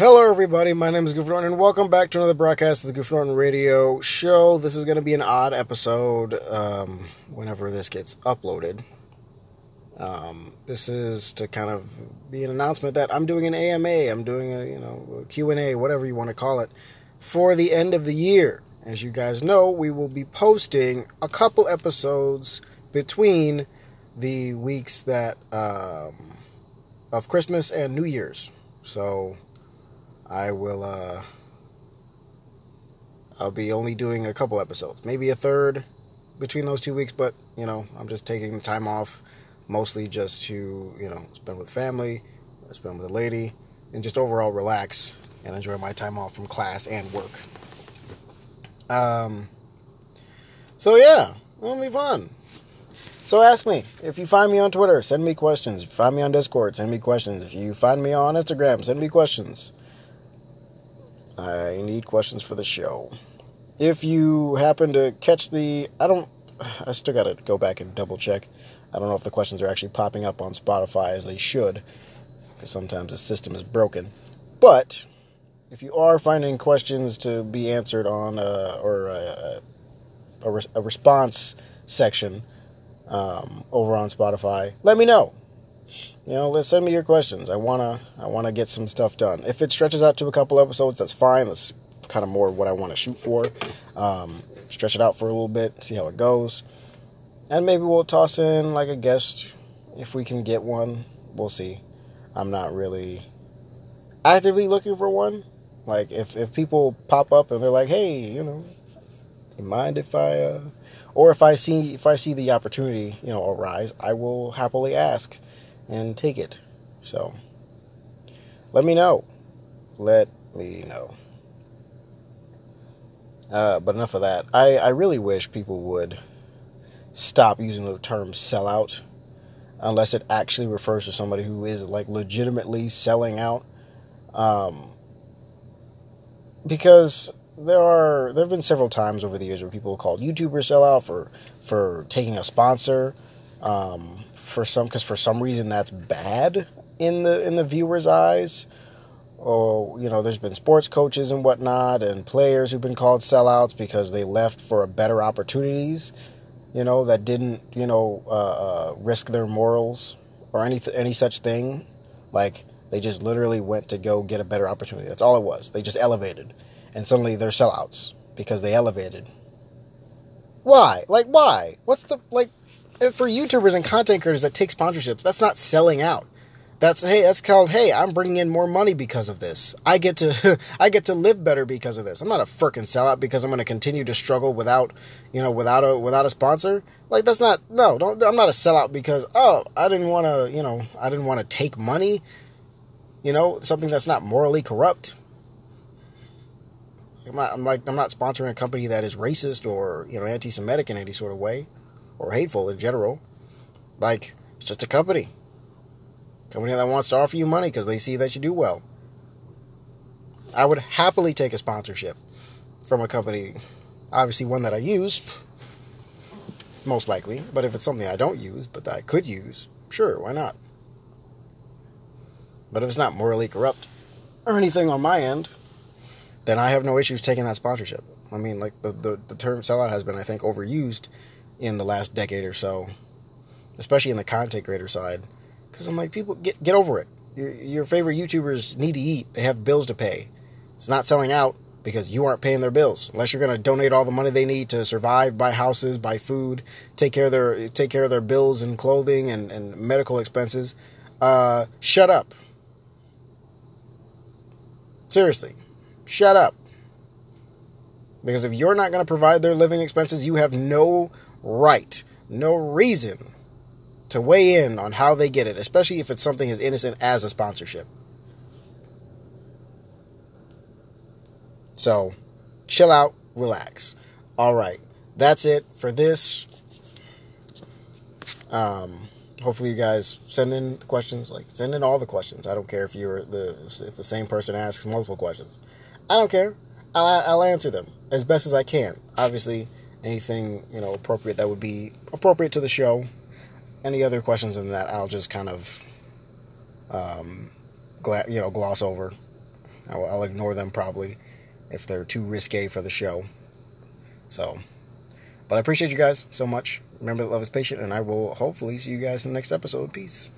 Hello, everybody. My name is Goof Norton, and welcome back to another broadcast of the Goof Norton Radio Show. This is going to be an odd episode um, whenever this gets uploaded. Um, this is to kind of be an announcement that I'm doing an AMA. I'm doing a you know Q and A, whatever you want to call it, for the end of the year. As you guys know, we will be posting a couple episodes between the weeks that um, of Christmas and New Year's. So I will uh I'll be only doing a couple episodes, maybe a third between those two weeks, but you know, I'm just taking the time off mostly just to, you know, spend with family, spend with a lady, and just overall relax and enjoy my time off from class and work. Um so yeah, it'll be fun. So ask me. If you find me on Twitter, send me questions. If you find me on Discord, send me questions. If you find me on Instagram, send me questions. I need questions for the show. If you happen to catch the, I don't, I still got to go back and double check. I don't know if the questions are actually popping up on Spotify as they should, because sometimes the system is broken. But if you are finding questions to be answered on, uh, or uh, a, a, a response section um, over on Spotify, let me know you know, send me your questions. I wanna I wanna get some stuff done. If it stretches out to a couple episodes, that's fine. That's kind of more what I want to shoot for. Um, stretch it out for a little bit, see how it goes, and maybe we'll toss in like a guest if we can get one. We'll see. I'm not really actively looking for one. Like if if people pop up and they're like, hey, you know, you mind if I, uh, or if I see if I see the opportunity, you know, arise, I will happily ask and take it. So, let me know. Let me know. Uh, but enough of that. I, I really wish people would stop using the term sellout unless it actually refers to somebody who is like legitimately selling out. Um, because there are there have been several times over the years where people called YouTubers sell out for for taking a sponsor um, for some because for some reason that's bad in the in the viewer's eyes. Or you know, there's been sports coaches and whatnot, and players who've been called sellouts because they left for better opportunities. You know, that didn't you know uh, uh, risk their morals or any any such thing. Like they just literally went to go get a better opportunity. That's all it was. They just elevated, and suddenly they're sellouts because they elevated. Why? Like why? What's the like? For YouTubers and content creators that take sponsorships, that's not selling out. That's hey, that's called hey, I'm bringing in more money because of this. I get to I get to live better because of this. I'm not a freaking sellout because I'm going to continue to struggle without, you know, without a without a sponsor. Like that's not no, don't I'm not a sellout because oh, I didn't want to, you know, I didn't want to take money. You know, something that's not morally corrupt. I'm not, I'm like I'm not sponsoring a company that is racist or, you know, anti-Semitic in any sort of way or hateful in general. Like, it's just a company. Company that wants to offer you money because they see that you do well. I would happily take a sponsorship from a company, obviously one that I use, most likely. But if it's something I don't use, but that I could use, sure, why not? But if it's not morally corrupt or anything on my end, then I have no issues taking that sponsorship. I mean, like the, the, the term sellout has been, I think, overused in the last decade or so, especially in the content creator side. Because I'm like, people get get over it. Your, your favorite YouTubers need to eat; they have bills to pay. It's not selling out because you aren't paying their bills unless you're going to donate all the money they need to survive, buy houses, buy food, take care of their take care of their bills and clothing and, and medical expenses. Uh, shut up. Seriously, shut up. Because if you're not going to provide their living expenses, you have no right, no reason to weigh in on how they get it, especially if it's something as innocent as a sponsorship. So, chill out, relax. All right, that's it for this. Um, hopefully, you guys send in questions. Like, send in all the questions. I don't care if you're the if the same person asks multiple questions. I don't care. I'll, I'll answer them as best as I can. Obviously anything you know appropriate that would be appropriate to the show. Any other questions than that, I'll just kind of, um, gla- you know, gloss over. I'll, I'll ignore them probably if they're too risque for the show. So, but I appreciate you guys so much. Remember that love is patient, and I will hopefully see you guys in the next episode. Peace.